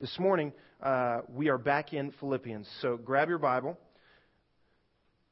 this morning, uh, we are back in Philippians. So grab your Bible.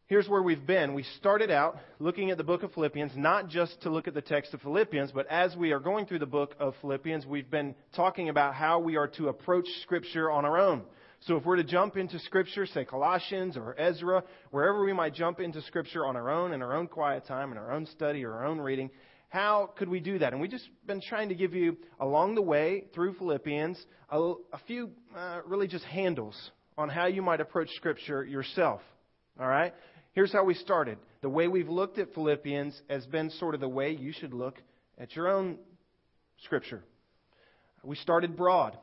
Here's where we've been. We started out looking at the book of Philippians, not just to look at the text of Philippians, but as we are going through the book of Philippians, we've been talking about how we are to approach Scripture on our own. So if we're to jump into Scripture, say Colossians or Ezra, wherever we might jump into Scripture on our own, in our own quiet time, in our own study or our own reading, how could we do that? And we've just been trying to give you, along the way through Philippians, a, a few uh, really just handles on how you might approach Scripture yourself. All right? Here's how we started. The way we've looked at Philippians has been sort of the way you should look at your own Scripture. We started broad.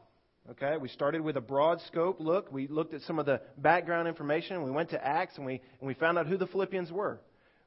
Okay, we started with a broad scope look. We looked at some of the background information. We went to Acts and we, and we found out who the Philippians were.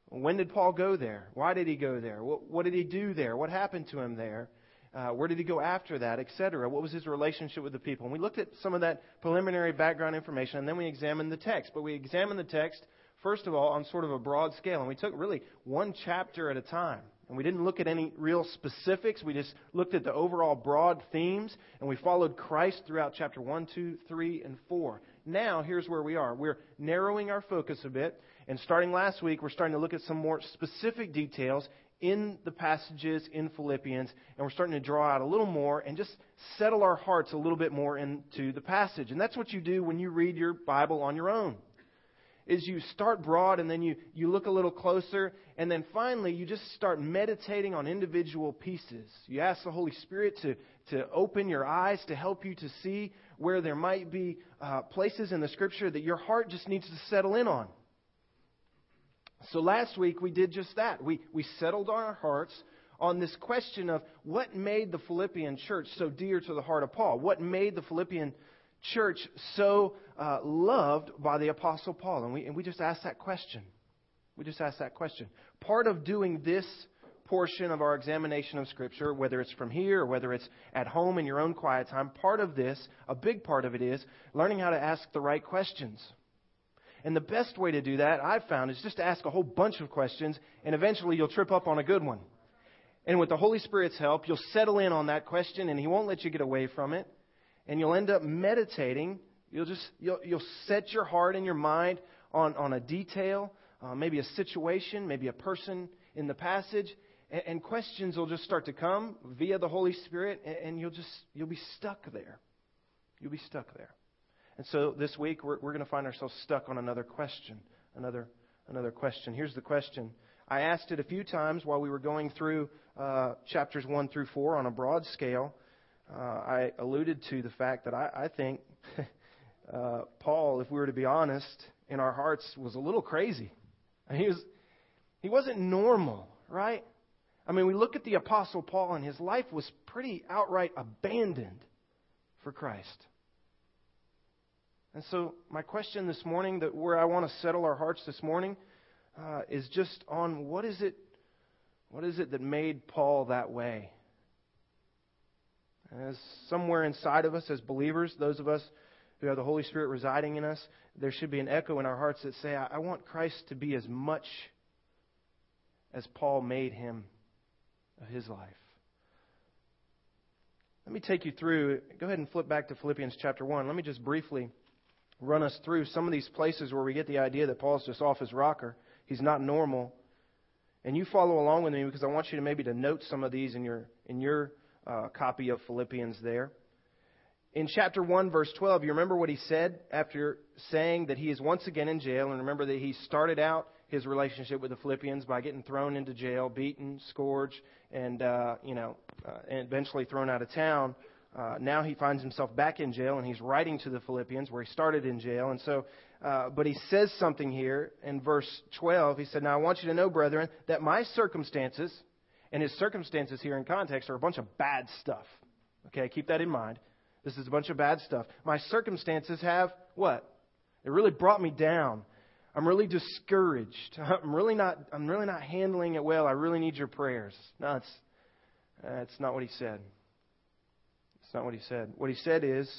When did Paul go there? Why did he go there? What, what did he do there? What happened to him there? Uh, where did he go after that, etc.? What was his relationship with the people? And we looked at some of that preliminary background information, and then we examined the text. But we examined the text, first of all, on sort of a broad scale. And we took really one chapter at a time. And we didn't look at any real specifics. We just looked at the overall broad themes, and we followed Christ throughout chapter 1, 2, 3, and 4. Now, here's where we are. We're narrowing our focus a bit, and starting last week, we're starting to look at some more specific details in the passages in Philippians, and we're starting to draw out a little more and just settle our hearts a little bit more into the passage. And that's what you do when you read your Bible on your own. Is you start broad and then you, you look a little closer, and then finally you just start meditating on individual pieces. You ask the Holy Spirit to, to open your eyes to help you to see where there might be uh, places in the Scripture that your heart just needs to settle in on. So last week we did just that. We, we settled our hearts on this question of what made the Philippian church so dear to the heart of Paul? What made the Philippian church so uh, loved by the Apostle Paul? And we, and we just asked that question. We just asked that question. Part of doing this portion of our examination of Scripture, whether it's from here or whether it's at home in your own quiet time, part of this, a big part of it is learning how to ask the right questions. And the best way to do that, I've found, is just to ask a whole bunch of questions, and eventually you'll trip up on a good one. And with the Holy Spirit's help, you'll settle in on that question, and He won't let you get away from it. And you'll end up meditating. You'll just you'll, you'll set your heart and your mind on, on a detail, uh, maybe a situation, maybe a person in the passage, and, and, questions will just start to come via the Holy Spirit, and, and you'll just you'll be stuck there. You'll be stuck there. And so this week we're, we're going to find ourselves stuck on another question. Another, another question. Here's the question. I asked it a few times while we were going through uh, chapters 1 through 4 on a broad scale. Uh, I alluded to the fact that I, I think uh, Paul, if we were to be honest, in our hearts was a little crazy. He was he wasn't normal, right? I mean, we look at the apostle Paul and his life was pretty outright abandoned for Christ. And so, my question this morning, that where I want to settle our hearts this morning, uh, is just on what is it, what is it that made Paul that way? As somewhere inside of us, as believers, those of us who have the Holy Spirit residing in us, there should be an echo in our hearts that say, I, I want Christ to be as much as Paul made him of his life. Let me take you through. Go ahead and flip back to Philippians chapter 1. Let me just briefly run us through some of these places where we get the idea that Paul's just off his rocker. He's not normal. And you follow along with me because I want you to maybe to note some of these in your in your uh, copy of Philippians there. In chapter 1, verse 12, you remember what he said after saying that he is once again in jail, and remember that he started out his relationship with the Philippians by getting thrown into jail, beaten, scourged, and uh, you know, uh, and eventually thrown out of town. Uh, now he finds himself back in jail, and he's writing to the Philippians where he started in jail. And so, uh, but he says something here in verse 12. He said, "Now I want you to know, brethren, that my circumstances, and his circumstances here in context are a bunch of bad stuff. Okay, keep that in mind. This is a bunch of bad stuff. My circumstances have what? It really brought me down. I'm really discouraged. I'm really not. I'm really not handling it well. I really need your prayers." No, it's that's not what he said. That's not what he said. What he said is,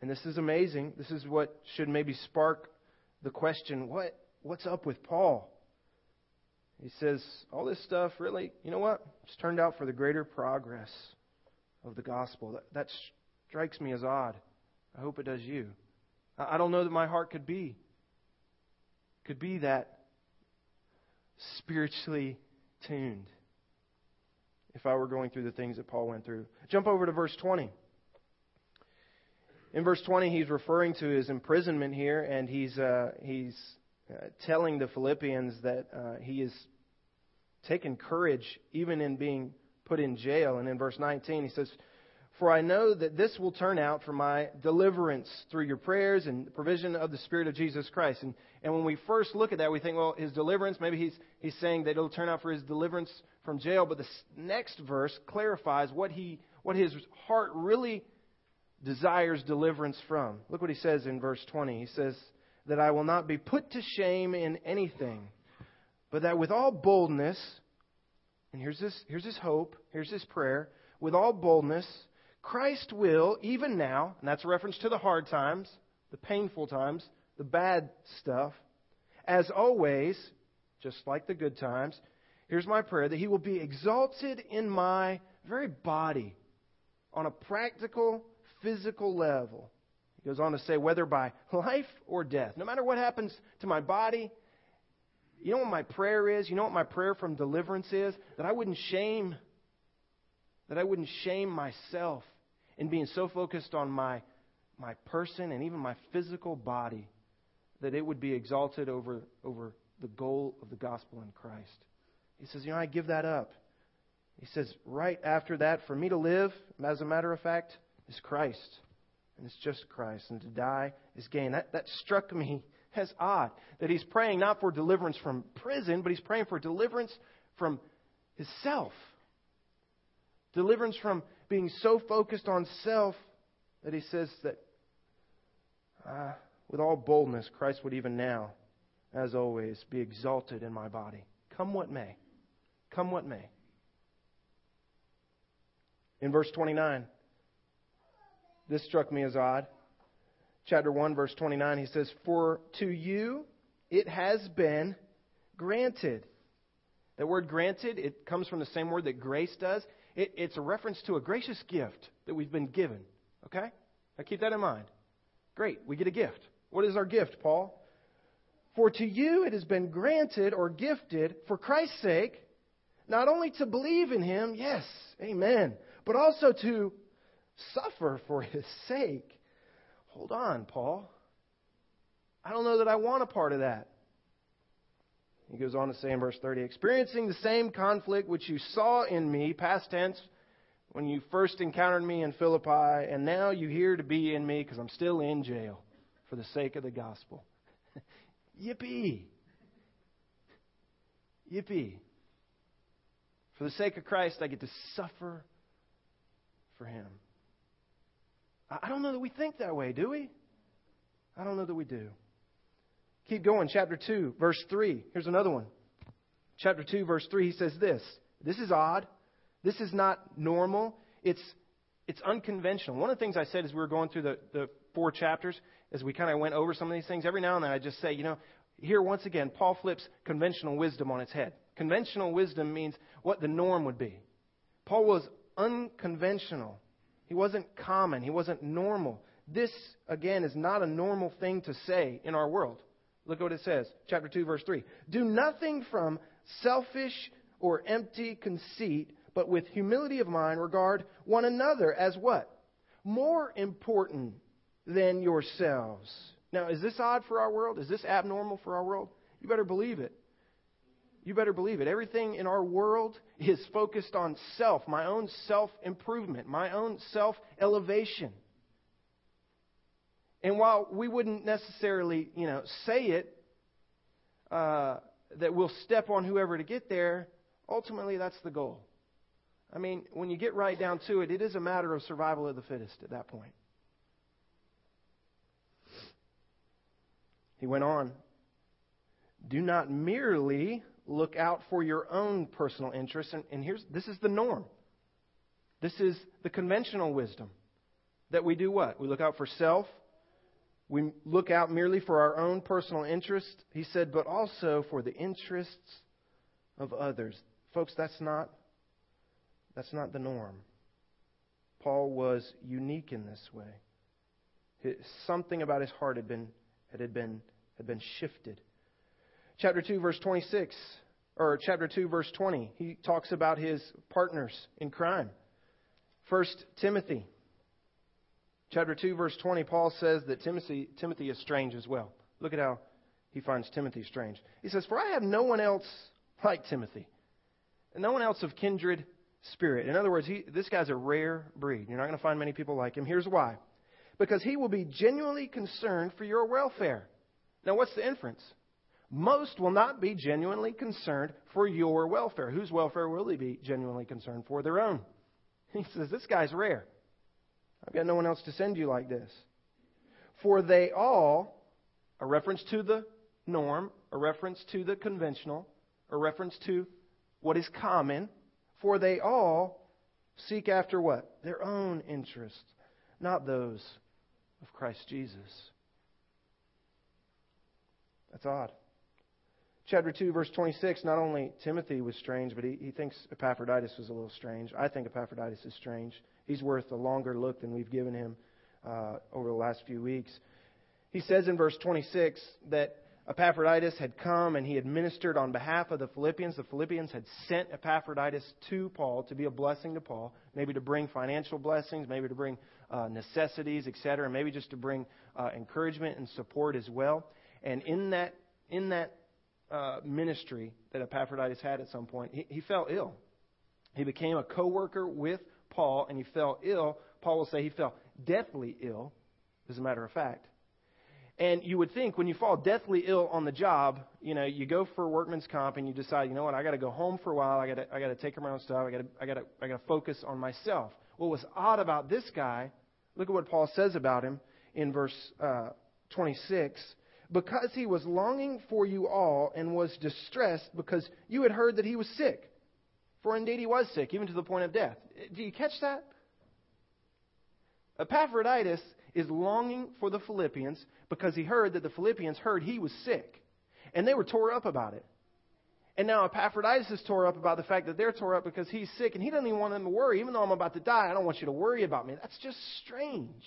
and this is amazing, this is what should maybe spark the question what, what's up with Paul? He says, all this stuff really, you know what? It's turned out for the greater progress of the gospel. That, that strikes me as odd. I hope it does you. I don't know that my heart could be could be that spiritually tuned if I were going through the things that Paul went through. Jump over to verse 20. In verse 20, he's referring to his imprisonment here, and he's, uh, he's uh, telling the Philippians that uh, he is taken courage even in being put in jail. And in verse 19, he says, For I know that this will turn out for my deliverance through your prayers and the provision of the Spirit of Jesus Christ. And, and when we first look at that, we think, well, his deliverance, maybe he's, he's saying that it'll turn out for his deliverance from jail. But the next verse clarifies what, he, what his heart really desires deliverance from. Look what he says in verse 20. He says, That I will not be put to shame in anything, but that with all boldness, and here's this, here's his hope, here's his prayer, with all boldness, Christ will, even now, and that's a reference to the hard times, the painful times, the bad stuff, as always, just like the good times, here's my prayer that he will be exalted in my very body on a practical physical level. He goes on to say, whether by life or death, no matter what happens to my body, you know what my prayer is? You know what my prayer from deliverance is? That I wouldn't shame, that I wouldn't shame myself in being so focused on my, my person and even my physical body that it would be exalted over, over the goal of the gospel in Christ. He says, You know, I give that up. He says, right after that, for me to live, as a matter of fact, is Christ. And it's just Christ. And to die is gain. That, that struck me as odd. That he's praying not for deliverance from prison, but he's praying for deliverance from his self. Deliverance from being so focused on self that he says that uh, with all boldness, Christ would even now, as always, be exalted in my body. Come what may. Come what may. In verse 29, this struck me as odd. Chapter 1, verse 29, he says, For to you it has been granted. That word granted, it comes from the same word that grace does. It, it's a reference to a gracious gift that we've been given. Okay? Now keep that in mind. Great, we get a gift. What is our gift, Paul? For to you it has been granted or gifted for Christ's sake, not only to believe in him, yes, amen, but also to suffer for his sake. Hold on, Paul. I don't know that I want a part of that. He goes on to say in verse 30 experiencing the same conflict which you saw in me, past tense, when you first encountered me in Philippi, and now you hear to be in me because I'm still in jail for the sake of the gospel. Yippee! Yippee! For the sake of Christ, I get to suffer for him. I don't know that we think that way, do we? I don't know that we do. Keep going. Chapter 2, verse 3. Here's another one. Chapter 2, verse 3, he says this. This is odd. This is not normal. It's, it's unconventional. One of the things I said as we were going through the, the four chapters, as we kind of went over some of these things, every now and then I just say, you know, here once again, Paul flips conventional wisdom on its head. Conventional wisdom means what the norm would be. Paul was unconventional. He wasn't common. He wasn't normal. This, again, is not a normal thing to say in our world. Look at what it says. Chapter 2, verse 3. Do nothing from selfish or empty conceit, but with humility of mind regard one another as what? More important than yourselves. Now, is this odd for our world? Is this abnormal for our world? You better believe it. You better believe it. Everything in our world is focused on self, my own self improvement, my own self elevation. And while we wouldn't necessarily, you know, say it, uh, that we'll step on whoever to get there, ultimately that's the goal. I mean, when you get right down to it, it is a matter of survival of the fittest at that point. He went on, do not merely look out for your own personal interests. And, and here's this is the norm. This is the conventional wisdom. That we do what? We look out for self. We look out merely for our own personal interest. He said, but also for the interests of others. Folks, that's not that's not the norm. Paul was unique in this way. Something about his heart had been, had been, had been shifted. Chapter 2, verse 26, or chapter 2, verse 20, he talks about his partners in crime. First Timothy, chapter 2, verse 20, Paul says that Timothy, Timothy is strange as well. Look at how he finds Timothy strange. He says, For I have no one else like Timothy, and no one else of kindred spirit. In other words, he, this guy's a rare breed. You're not going to find many people like him. Here's why because he will be genuinely concerned for your welfare. Now, what's the inference? Most will not be genuinely concerned for your welfare. Whose welfare will they be genuinely concerned for? Their own. He says, This guy's rare. I've got no one else to send you like this. For they all, a reference to the norm, a reference to the conventional, a reference to what is common, for they all seek after what? Their own interests, not those of Christ Jesus. That's odd. Chapter 2, verse 26, not only Timothy was strange, but he, he thinks Epaphroditus was a little strange. I think Epaphroditus is strange. He's worth a longer look than we've given him uh, over the last few weeks. He says in verse 26 that Epaphroditus had come and he had ministered on behalf of the Philippians. The Philippians had sent Epaphroditus to Paul to be a blessing to Paul, maybe to bring financial blessings, maybe to bring uh, necessities, etc., and maybe just to bring uh, encouragement and support as well. And in that in that uh, ministry that Epaphroditus had at some point, he, he fell ill. He became a co-worker with Paul, and he fell ill. Paul will say he fell deathly ill, as a matter of fact. And you would think when you fall deathly ill on the job, you know, you go for workman's comp and you decide, you know what, I got to go home for a while. I got to, I got to take care of my own stuff. I got to, I got to, I got to focus on myself. What was odd about this guy? Look at what Paul says about him in verse uh, 26. Because he was longing for you all and was distressed because you had heard that he was sick. For indeed he was sick, even to the point of death. Do you catch that? Epaphroditus is longing for the Philippians because he heard that the Philippians heard he was sick. And they were tore up about it. And now Epaphroditus is tore up about the fact that they're tore up because he's sick and he doesn't even want them to worry. Even though I'm about to die, I don't want you to worry about me. That's just strange.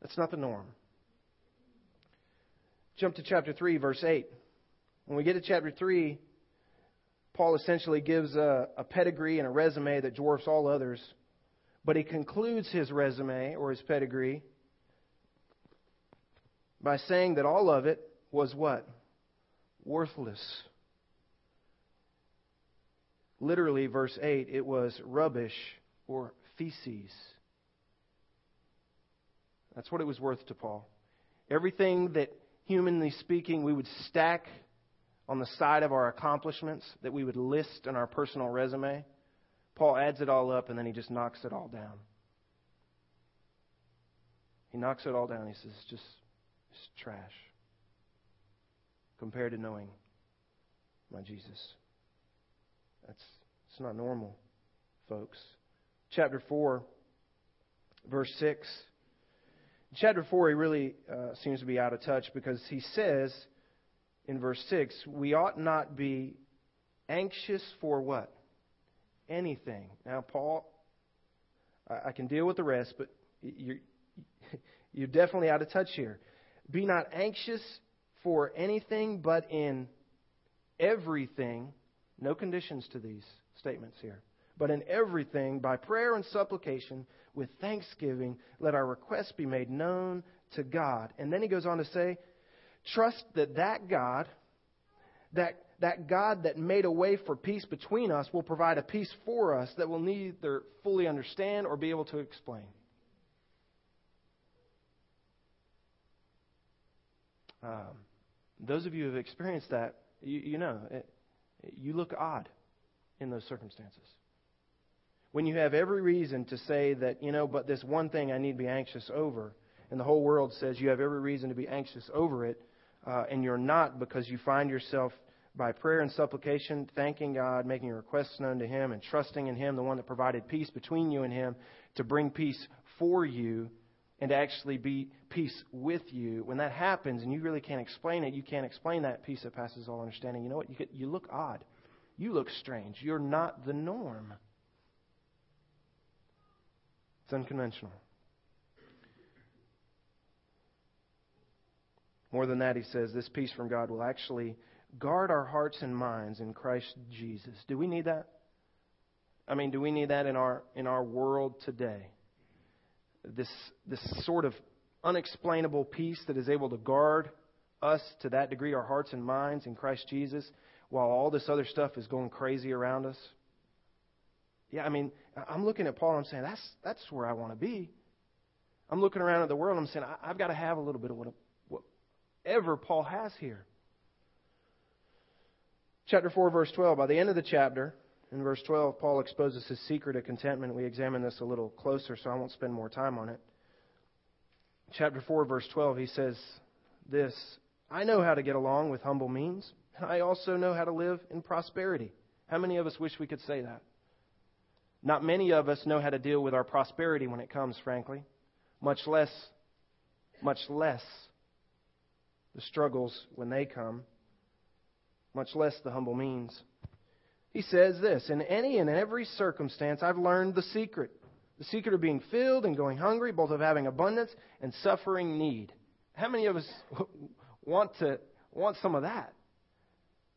That's not the norm. Jump to chapter 3, verse 8. When we get to chapter 3, Paul essentially gives a, a pedigree and a resume that dwarfs all others but he concludes his resume or his pedigree by saying that all of it was what? Worthless. Literally, verse 8, it was rubbish or feces. That's what it was worth to Paul. Everything that, humanly speaking, we would stack on the side of our accomplishments, that we would list in our personal resume Paul adds it all up and then he just knocks it all down. He knocks it all down. He says, it's just, it's trash compared to knowing my Jesus. That's it's not normal, folks. Chapter 4, verse 6. In chapter 4, he really uh, seems to be out of touch because he says in verse 6, we ought not be anxious for what? anything. Now, Paul, I, can deal with the rest, but you're, you're definitely out of touch here. Be not anxious for anything, but in everything, no conditions to these statements here, but in everything, by prayer and supplication, with thanksgiving, let our requests be made known to God. And then he goes on to say, trust that that God, that that God that made a way for peace between us will provide a peace for us that we'll neither fully understand or be able to explain. Um, those of you who have experienced that, you, you know, it, you look odd in those circumstances. When you have every reason to say that, you know, but this one thing I need to be anxious over, and the whole world says you have every reason to be anxious over it, uh, and you're not because you find yourself by prayer and supplication, thanking God, making your requests known to Him, and trusting in Him, the one that provided peace between you and Him, to bring peace for you and to actually be peace with you. When that happens and you really can't explain it, you can't explain that peace that passes all understanding. You know what? You, get, you look odd. You look strange. You're not the norm. It's unconventional. More than that, he says, this peace from God will actually guard our hearts and minds in Christ Jesus. Do we need that? I mean, do we need that in our in our world today? This this sort of unexplainable peace that is able to guard us to that degree, our hearts and minds in Christ Jesus, while all this other stuff is going crazy around us. Yeah, I mean, I'm looking at Paul I'm saying, that's, that's where I want to be. I'm looking around at the world I'm saying, I, have got to have a little bit of what, whatever Paul has here. Chapter 4, verse 12. By the end of the chapter, in verse 12, Paul exposes his secret of contentment. We examine this a little closer, so I won't spend more time on it. Chapter 4, verse 12, he says this I know how to get along with humble means, and I also know how to live in prosperity. How many of us wish we could say that? Not many of us know how to deal with our prosperity when it comes, frankly. Much less, much less the struggles when they come, much less the humble means. He says this In any and every circumstance, I've learned the secret. The secret of being filled and going hungry, both of having abundance and suffering need. How many of us want to want some of that?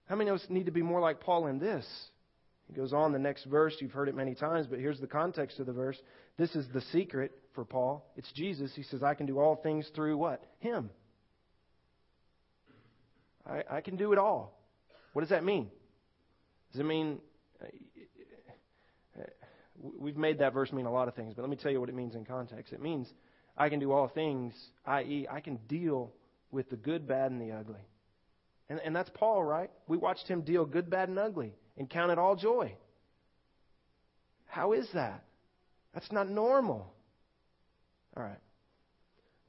How many of us need to be more like Paul in this? He goes on the next verse. You've heard it many times, but here's the context of the verse. This is the secret for Paul. It's Jesus. He says, I can do all things through what? Him. I, I can do it all. What does that mean? Does it mean. Uh, we've made that verse mean a lot of things, but let me tell you what it means in context. It means I can do all things, i.e., I can deal with the good, bad, and the ugly. And, and that's Paul, right? We watched him deal good, bad, and ugly and count it all joy. How is that? That's not normal. All right.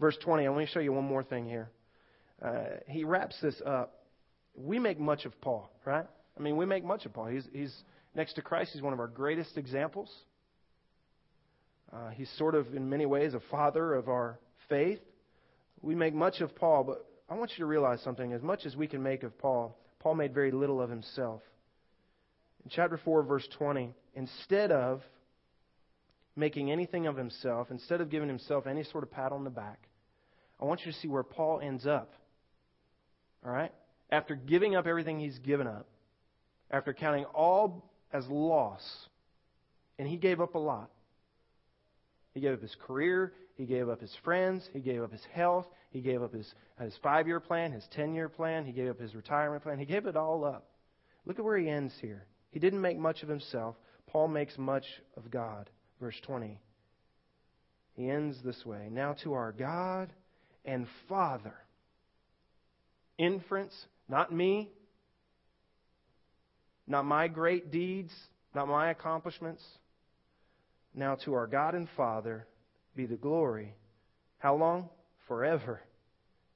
Verse 20, I want to show you one more thing here. Uh, he wraps this up. We make much of Paul, right? I mean, we make much of Paul. He's, he's next to Christ, he's one of our greatest examples. Uh, he's sort of, in many ways, a father of our faith. We make much of Paul, but I want you to realize something. As much as we can make of Paul, Paul made very little of himself. In chapter 4, verse 20, instead of making anything of himself, instead of giving himself any sort of pat on the back, I want you to see where Paul ends up. All right? After giving up everything he's given up, after counting all as loss, and he gave up a lot. He gave up his career, he gave up his friends, he gave up his health, he gave up his, his five year plan, his ten year plan, he gave up his retirement plan, he gave it all up. Look at where he ends here. He didn't make much of himself. Paul makes much of God. Verse 20. He ends this way Now to our God and Father. Inference, not me, not my great deeds, not my accomplishments. Now to our God and Father be the glory. How long? Forever.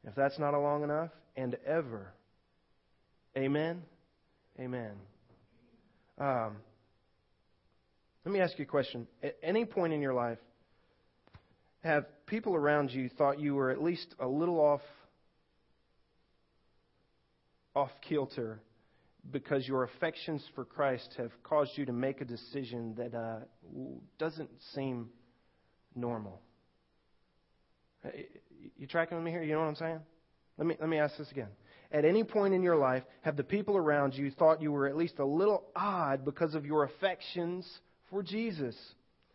If that's not long enough, and ever. Amen. Amen. Um, let me ask you a question. At any point in your life, have people around you thought you were at least a little off off kilter because your affections for Christ have caused you to make a decision that uh, doesn't seem normal? Uh, you tracking with me here? You know what I'm saying? Let me let me ask this again at any point in your life have the people around you thought you were at least a little odd because of your affections for Jesus?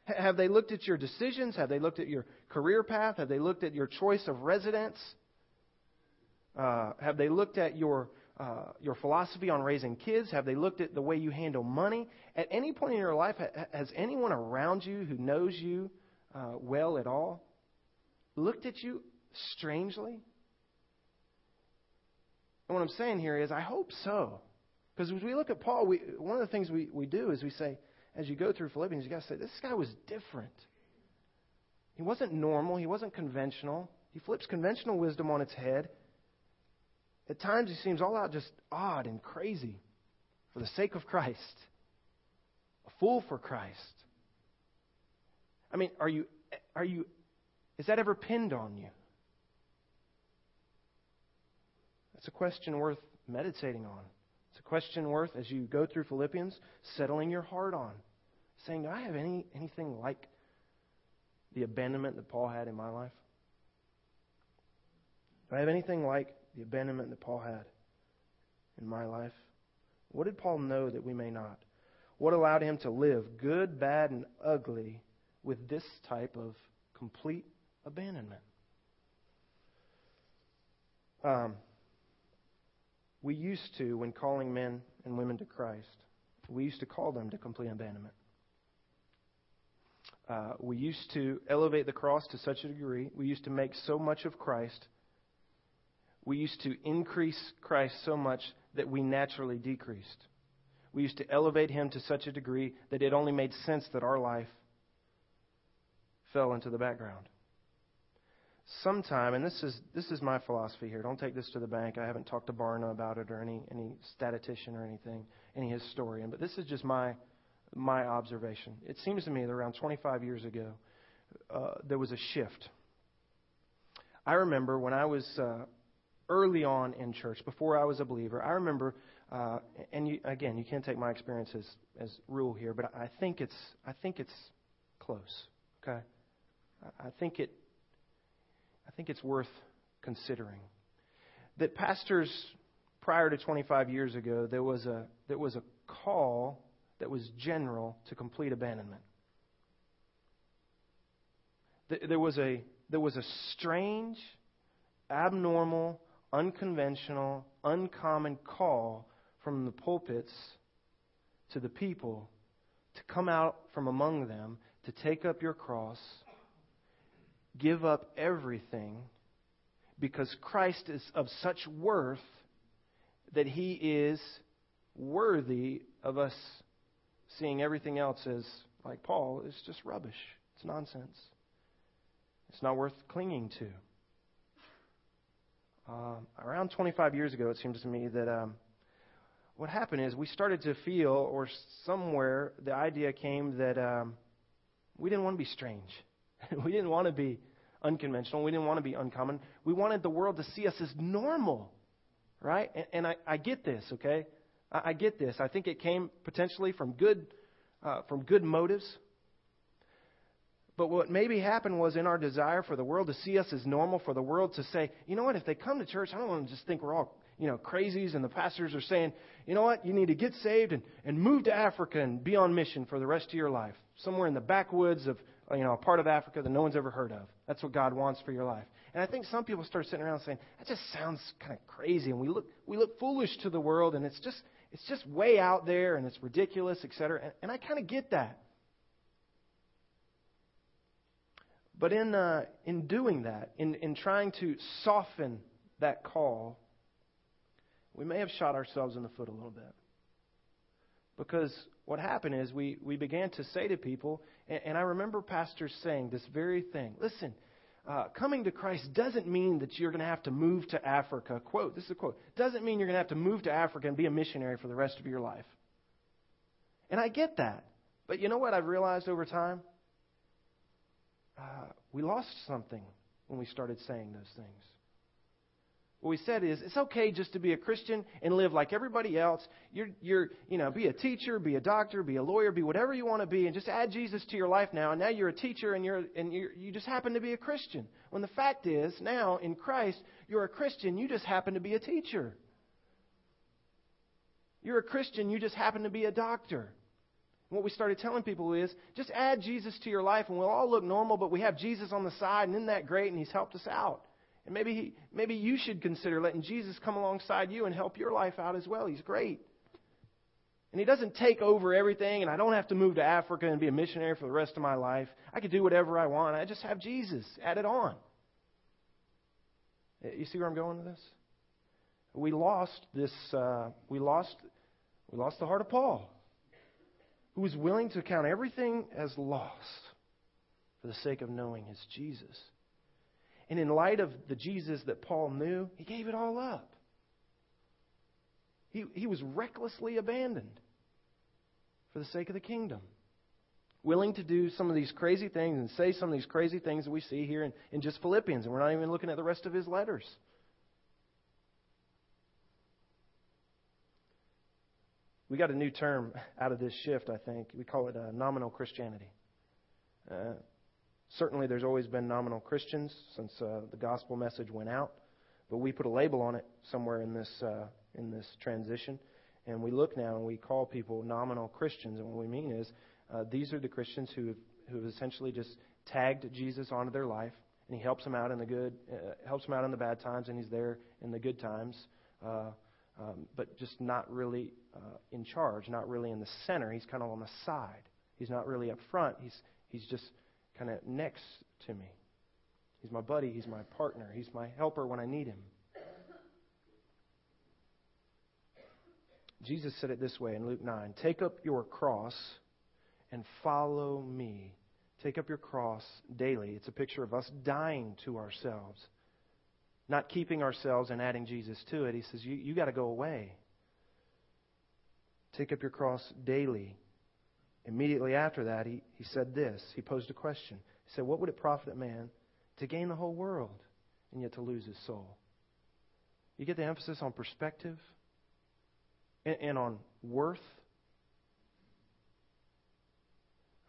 Have they looked at your decisions? Have they looked at your career path? Have they looked at your choice of residence? Uh, have they looked at your uh, your philosophy on raising kids? Have they looked at the way you handle money? At any point in your life, has anyone around you who knows you uh, well at all looked at you strangely? And what I'm saying here is, I hope so. Because as we look at Paul, we, one of the things we, we do is we say, as you go through Philippians, you got to say, this guy was different. He wasn't normal. He wasn't conventional. He flips conventional wisdom on its head. At times, he seems all out just odd and crazy for the sake of Christ. A fool for Christ. I mean, are you, are you, is that ever pinned on you? That's a question worth meditating on. It's a question worth, as you go through Philippians, settling your heart on. Saying, Do I have any, anything like the abandonment that Paul had in my life? Do I have anything like the abandonment that Paul had in my life? What did Paul know that we may not? What allowed him to live, good, bad, and ugly, with this type of complete abandonment? Um, we used to, when calling men and women to Christ, we used to call them to complete abandonment. Uh, we used to elevate the cross to such a degree. We used to make so much of Christ. We used to increase Christ so much that we naturally decreased. We used to elevate him to such a degree that it only made sense that our life fell into the background sometime, and this is this is my philosophy here. Don't take this to the bank. I haven't talked to Barna about it or any any statistician or anything, any historian, but this is just my my observation. It seems to me that around 25 years ago, uh, there was a shift. I remember when I was uh, early on in church, before I was a believer. I remember, uh, and you, again, you can't take my experience as, as rule here, but I think it's I think it's close. Okay, I think it I think it's worth considering. That pastors prior to 25 years ago, there was a, there was a call that was general to complete abandonment. There was a, there was a strange, abnormal, unconventional, uncommon call from the pulpits to the people to come out from among them, to take up your cross, give up everything because Christ is of such worth that he is worthy of us seeing everything else as, like Paul, is just rubbish. It's nonsense. It's not worth clinging to. Um, around 25 years ago, it seems to me that um, what happened is we started to feel, or somewhere, the idea came that um, we didn't want to be strange. we didn't want to be unconventional. We didn't want to be uncommon. We wanted the world to see us as normal, right? And, and I, I, get this, okay? I, I, get this. I think it came potentially from good, uh, from good motives. But what maybe happened was in our desire for the world to see us as normal, for the world to say, you know what, if they come to church, I don't want them to just think we're all you know, crazies and the pastors are saying, you know what, you need to get saved and, and move to Africa and be on mission for the rest of your life. Somewhere in the backwoods of, you know, a part of Africa that no one's ever heard of. That's what God wants for your life. And I think some people start sitting around saying, that just sounds kind of crazy. And we look, we look foolish to the world and it's just, it's just way out there and it's ridiculous, etc. And, and I kind of get that. But in, uh, in doing that, in, in trying to soften that call, we may have shot ourselves in the foot a little bit. Because what happened is we, we began to say to people, and, and I remember pastors saying this very thing listen, uh, coming to Christ doesn't mean that you're going to have to move to Africa. Quote, this is a quote. Doesn't mean you're going to have to move to Africa and be a missionary for the rest of your life. And I get that. But you know what I've realized over time? Uh, we lost something when we started saying those things. What we said is it's okay just to be a Christian and live like everybody else. You're, you're, you know, be a teacher, be a doctor, be a lawyer, be whatever you want to be, and just add Jesus to your life now. And now you're a teacher and you're and you're, you just happen to be a Christian. When the fact is, now in Christ, you're a Christian. You just happen to be a teacher. You're a Christian. You just happen to be a doctor. What we started telling people is just add Jesus to your life, and we'll all look normal, but we have Jesus on the side, and isn't that great? And He's helped us out. And maybe, he, maybe you should consider letting Jesus come alongside you and help your life out as well. He's great. And he doesn't take over everything, and I don't have to move to Africa and be a missionary for the rest of my life. I can do whatever I want. I just have Jesus. added on. You see where I'm going with this? We lost this. Uh, we lost. We lost the heart of Paul, who was willing to count everything as lost for the sake of knowing his Jesus. And in light of the Jesus that Paul knew, he gave it all up. He, he was recklessly abandoned for the sake of the kingdom. Willing to do some of these crazy things and say some of these crazy things that we see here in, in just Philippians, and we're not even looking at the rest of his letters. We got a new term out of this shift, I think. We call it uh, nominal Christianity. Uh, Certainly, there's always been nominal Christians since uh, the gospel message went out. But we put a label on it somewhere in this, uh, in this transition. And we look now and we call people nominal Christians. And what we mean is uh, these are the Christians who have, who have essentially just tagged Jesus onto their life. And he helps them out in the good, uh, helps them out in the bad times, and he's there in the good times. Um, but just not really uh, in charge, not really in the center. He's kind of on the side. He's not really up front. He's he's just kind of next to me. He's my buddy. He's my partner. He's my helper when I need him. Jesus said it this way in Luke 9 Take up your cross and follow me. Take up your cross daily. It's a picture of us dying to ourselves, not keeping ourselves and adding Jesus to it. He says, You, you got to go away. Take up your cross daily. Immediately after that, he, he said this. He posed a question. He said, What would it profit a man to gain the whole world and yet to lose his soul? You get the emphasis on perspective and, and on worth.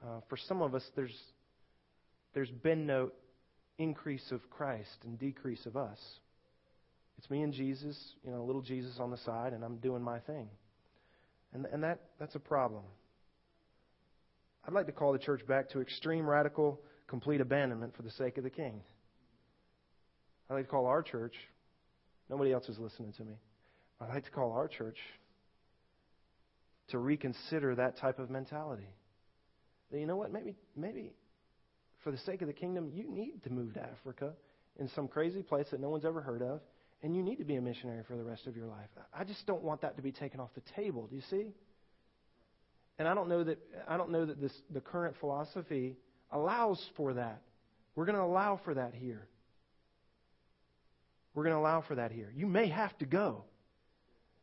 Uh, for some of us, there's, there's been no increase of Christ and decrease of us. It's me and Jesus, you know, little Jesus on the side, and I'm doing my thing. And, and that, that's a problem. I'd like to call the church back to extreme, radical, complete abandonment for the sake of the king. I'd like to call our church, nobody else is listening to me. I'd like to call our church to reconsider that type of mentality. You know what? Maybe, maybe for the sake of the kingdom, you need to move to Africa in some crazy place that no one's ever heard of, and you need to be a missionary for the rest of your life. I just don't want that to be taken off the table. Do you see? And I don't know that I don't know that this the current philosophy allows for that. We're going to allow for that here. We're going to allow for that here. You may have to go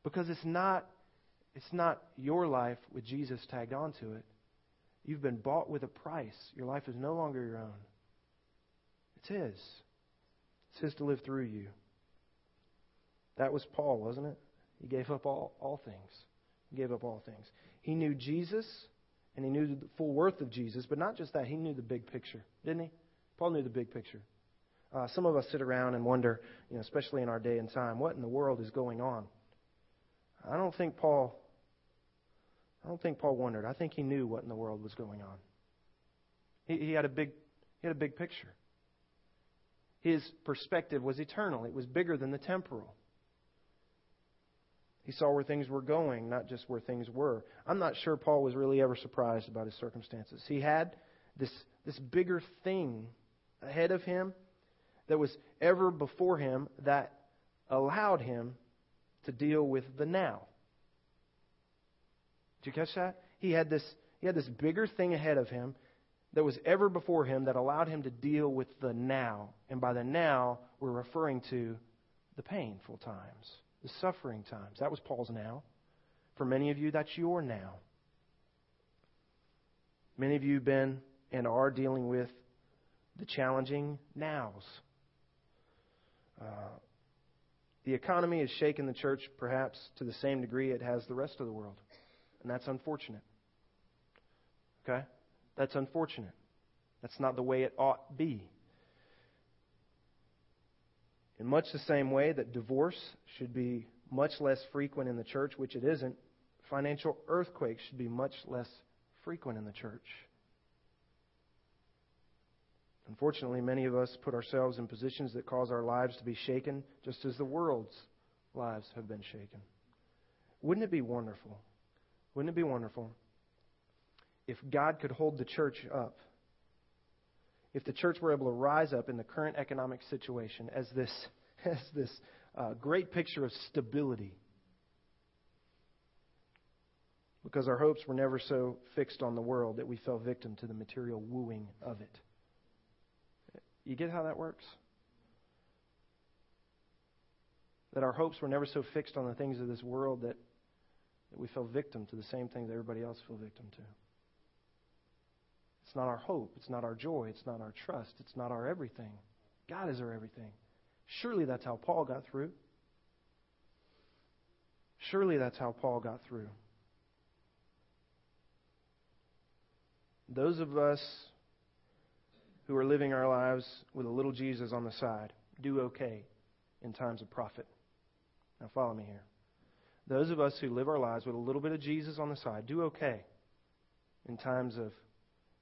because it's not it's not your life with Jesus tagged onto it. You've been bought with a price. Your life is no longer your own. It's His. It's His to live through you. That was Paul, wasn't it? He gave up all, all things. He gave up all things. He knew Jesus and he knew the full worth of Jesus, but not just that, he knew the big picture, didn't he? Paul knew the big picture. Uh, some of us sit around and wonder, you know, especially in our day and time, what in the world is going on? I don't think Paul I don't think Paul wondered. I think he knew what in the world was going on. He, he had a big he had a big picture. His perspective was eternal. It was bigger than the temporal. He saw where things were going, not just where things were. I'm not sure Paul was really ever surprised about his circumstances. He had this, this bigger thing ahead of him that was ever before him that allowed him to deal with the now. Did you catch that? He had this, he had this bigger thing ahead of him that was ever before him that allowed him to deal with the now. And by the now, we're referring to the painful times the suffering times. That was Paul's now. For many of you, that's your now. Many of you have been and are dealing with the challenging nows. Uh, the economy has shaken the church perhaps to the same degree it has the rest of the world. And that's unfortunate. Okay? That's unfortunate. That's not the way it ought be. In much the same way that divorce should be much less frequent in the church, which it isn't, financial earthquakes should be much less frequent in the church. Unfortunately, many of us put ourselves in positions that cause our lives to be shaken just as the world's lives have been shaken. Wouldn't it be wonderful? Wouldn't it be wonderful if God could hold the church up if the church were able to rise up in the current economic situation as this, as this uh, great picture of stability. Because our hopes were never so fixed on the world that we fell victim to the material wooing of it. You get how that works? That our hopes were never so fixed on the things of this world that, that we fell victim to the same things everybody else fell victim to. It's not our hope. It's not our joy. It's not our trust. It's not our everything. God is our everything. Surely that's how Paul got through. Surely that's how Paul got through. Those of us who are living our lives with a little Jesus on the side do okay in times of profit. Now, follow me here. Those of us who live our lives with a little bit of Jesus on the side do okay in times of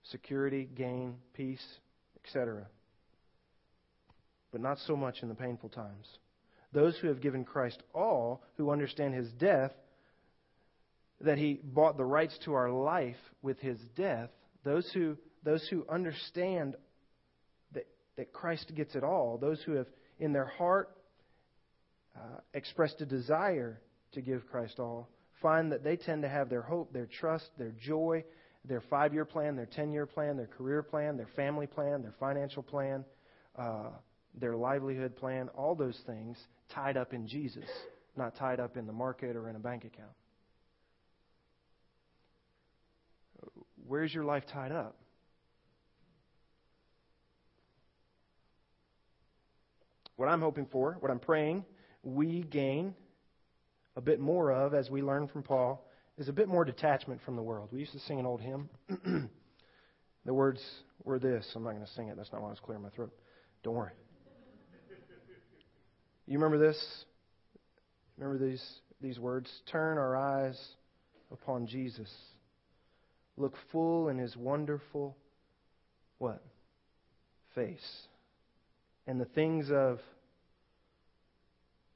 security, gain, peace, etc. But not so much in the painful times. Those who have given Christ all, who understand his death, that he bought the rights to our life with his death, those who, those who understand that, that Christ gets it all, those who have in their heart uh, expressed a desire to give Christ all, find that they tend to have their hope, their trust, their joy, their five year plan, their 10 year plan, their career plan, their family plan, their financial plan, uh, their livelihood plan, all those things tied up in Jesus, not tied up in the market or in a bank account. Where's your life tied up? What I'm hoping for, what I'm praying, we gain a bit more of as we learn from Paul is a bit more detachment from the world. We used to sing an old hymn. the words were this. I'm not going to sing it. That's not why I was clearing my throat. Don't worry. You remember this? Remember these, these words? Turn our eyes upon Jesus. Look full in his wonderful what? Face. And the things of,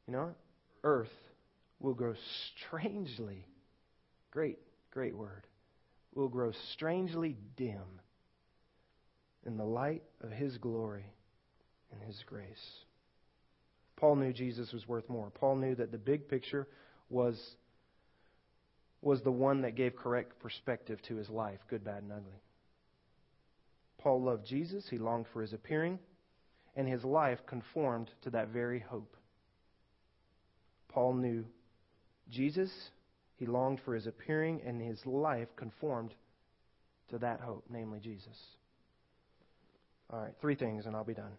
you know, earth will grow strangely, great, great word, will grow strangely dim in the light of his glory and his grace. Paul knew Jesus was worth more. Paul knew that the big picture was, was the one that gave correct perspective to his life, good, bad, and ugly. Paul loved Jesus. He longed for his appearing, and his life conformed to that very hope. Paul knew Jesus. He longed for his appearing, and his life conformed to that hope, namely Jesus. All right, three things, and I'll be done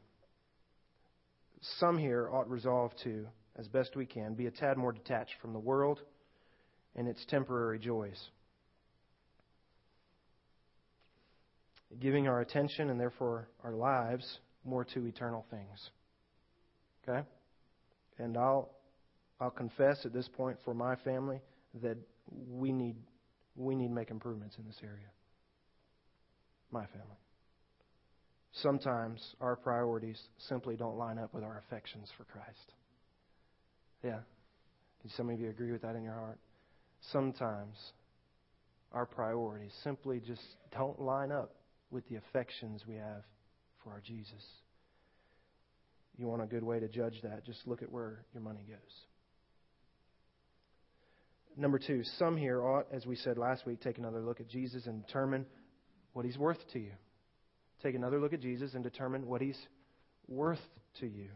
some here ought resolve to, as best we can, be a tad more detached from the world and its temporary joys. Giving our attention and therefore our lives more to eternal things. Okay? And I'll I'll confess at this point for my family that we need we need to make improvements in this area. My family sometimes our priorities simply don't line up with our affections for Christ. Yeah. Can some of you agree with that in your heart? Sometimes our priorities simply just don't line up with the affections we have for our Jesus. You want a good way to judge that? Just look at where your money goes. Number two, some here ought, as we said last week, take another look at Jesus and determine what he's worth to you take another look at Jesus and determine what he's worth to you.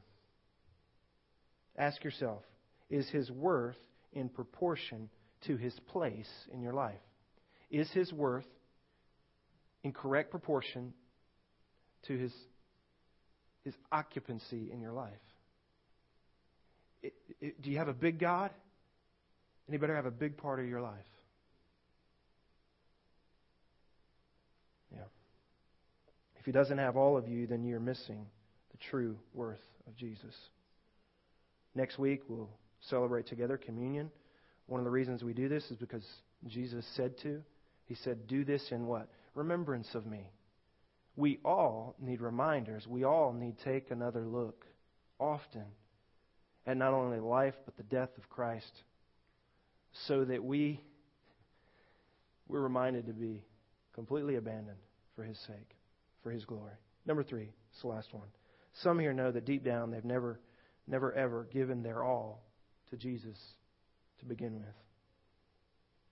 Ask yourself is his worth in proportion to his place in your life? Is his worth in correct proportion to his, his occupancy in your life? It, it, do you have a big God? And he better have a big part of your life. Yeah. If He doesn't have all of you, then you're missing the true worth of Jesus. Next week, we'll celebrate together communion. One of the reasons we do this is because Jesus said to. He said, Do this in what? Remembrance of me. We all need reminders. We all need to take another look often at not only life but the death of Christ so that we we're reminded to be completely abandoned for his sake for His glory. Number three, it's the last one. Some here know that deep down they've never, never ever given their all to Jesus to begin with.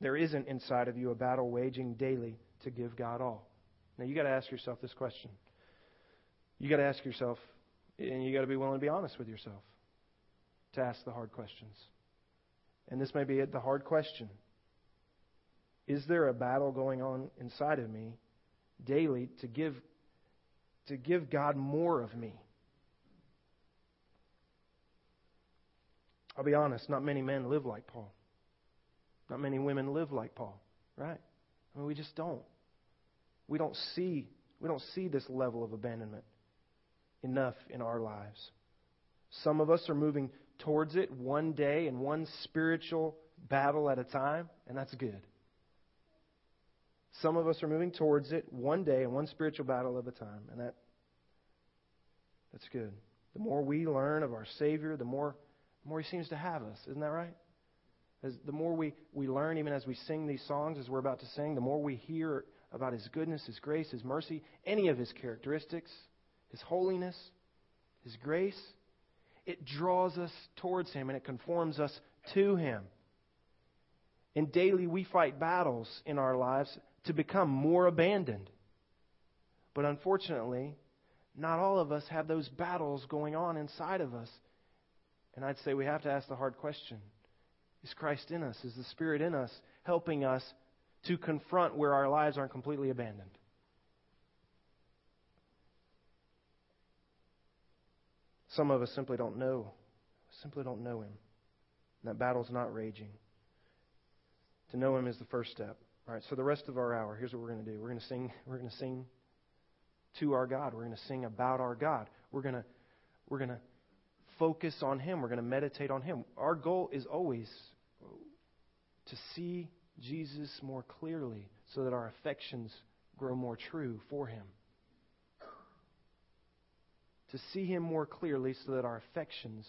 There isn't inside of you a battle waging daily to give God all. Now you got to ask yourself this question. You got to ask yourself, and you got to be willing to be honest with yourself to ask the hard questions. And this may be the hard question. Is there a battle going on inside of me daily to give to give God more of me. I'll be honest, not many men live like Paul. Not many women live like Paul, right? I mean, we just don't. We don't see we don't see this level of abandonment enough in our lives. Some of us are moving towards it one day and one spiritual battle at a time, and that's good. Some of us are moving towards it one day and one spiritual battle at a time, and that that's good. The more we learn of our Savior, the more the more He seems to have us. Isn't that right? As the more we, we learn, even as we sing these songs, as we're about to sing, the more we hear about His goodness, His grace, His mercy, any of His characteristics, His holiness, His grace, it draws us towards Him and it conforms us to Him. And daily we fight battles in our lives to become more abandoned. But unfortunately, not all of us have those battles going on inside of us. And I'd say we have to ask the hard question Is Christ in us? Is the Spirit in us helping us to confront where our lives aren't completely abandoned? Some of us simply don't know. Simply don't know Him. And that battle's not raging. To know Him is the first step. All right, so the rest of our hour, here's what we're going to do. We're going to sing. We're going to sing to our God. We're going to sing about our God. We're going to we're going to focus on Him. We're going to meditate on Him. Our goal is always to see Jesus more clearly, so that our affections grow more true for Him to see him more clearly so that our affections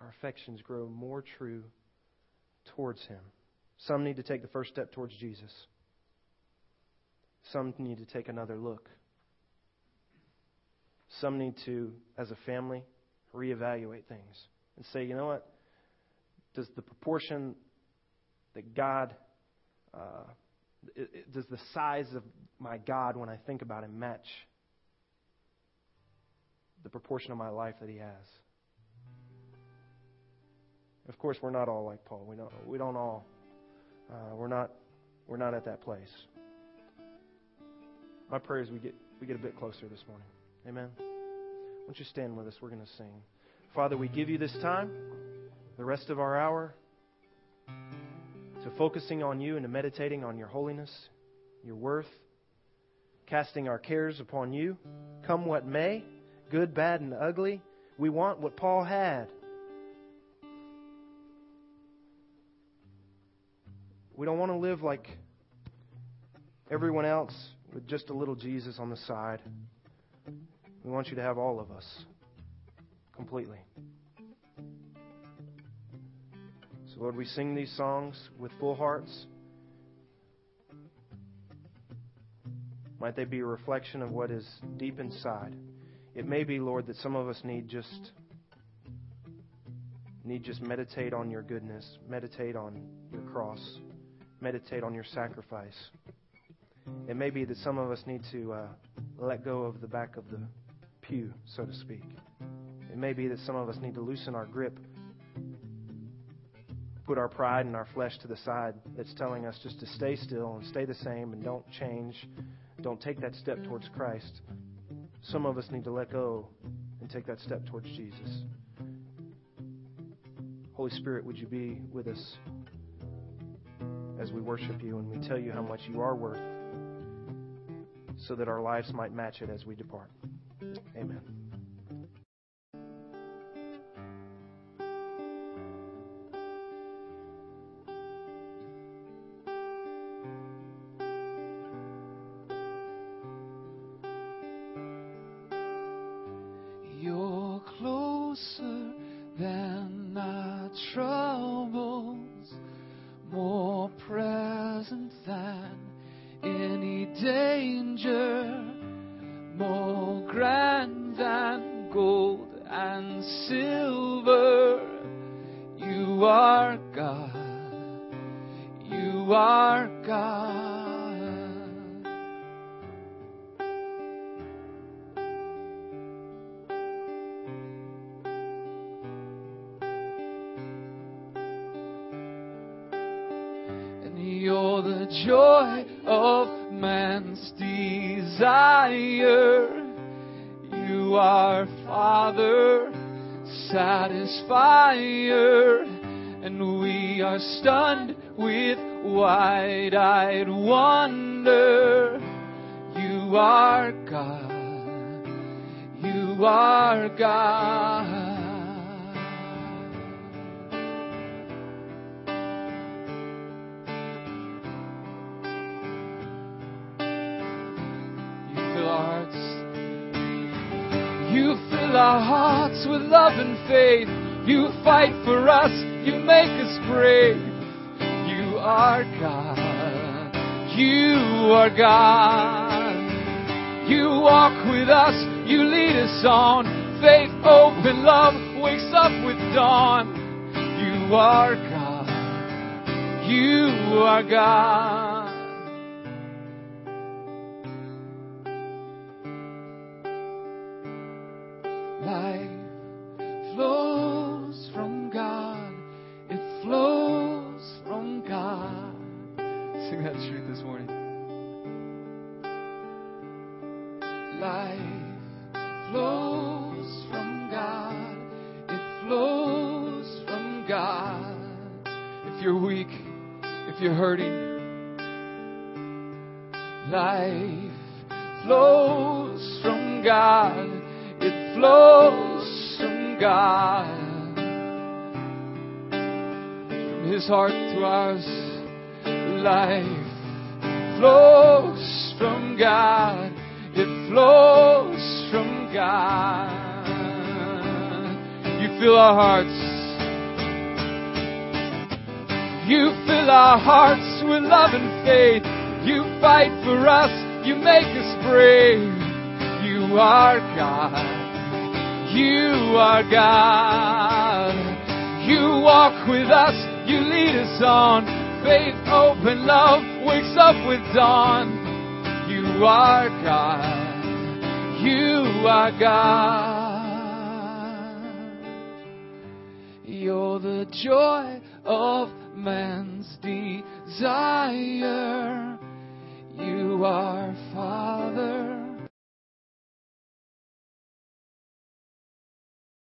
our affections grow more true towards him. Some need to take the first step towards Jesus. Some need to take another look. Some need to, as a family, reevaluate things and say, you know what? Does the proportion that God, uh, does the size of my God when I think about Him match proportion of my life that He has. Of course, we're not all like Paul. We don't. We don't all. Uh, we're not. We're not at that place. My prayer is we get we get a bit closer this morning. Amen. Why don't you stand with us? We're going to sing. Father, we give you this time, the rest of our hour, to focusing on you and to meditating on your holiness, your worth, casting our cares upon you. Come what may good, bad, and ugly. We want what Paul had. We don't want to live like everyone else with just a little Jesus on the side. We want you to have all of us completely. So, Lord, we sing these songs with full hearts. Might they be a reflection of what is deep inside. It may be, Lord, that some of us need just need just meditate on your goodness, meditate on your cross, meditate on your sacrifice. It may be that some of us need to uh, let go of the back of the pew, so to speak. It may be that some of us need to loosen our grip, put our pride and our flesh to the side that's telling us just to stay still and stay the same and don't change, don't take that step towards Christ. Some of us need to let go and take that step towards Jesus. Holy Spirit, would you be with us as we worship you and we tell you how much you are worth so that our lives might match it as we depart? Amen. joy of man's desire. You are Father, satisfier, and we are stunned with wide eyed wonder. You are God, you are God. Our hearts with love and faith. You fight for us. You make us brave. You are God. You are God. You walk with us. You lead us on. Faith, hope, and love wakes up with dawn. You are God. You are God. Life flows from God. It flows from God. If you're weak, if you're hurting, life flows from God. It flows from God. From His heart to ours, life flows from God. Flows from God. You fill our hearts. You fill our hearts with love and faith. You fight for us. You make us brave. You are God. You are God. You walk with us. You lead us on. Faith, hope, and love wakes up with dawn. You are God. You are God. You're the joy of man's desire. You are Father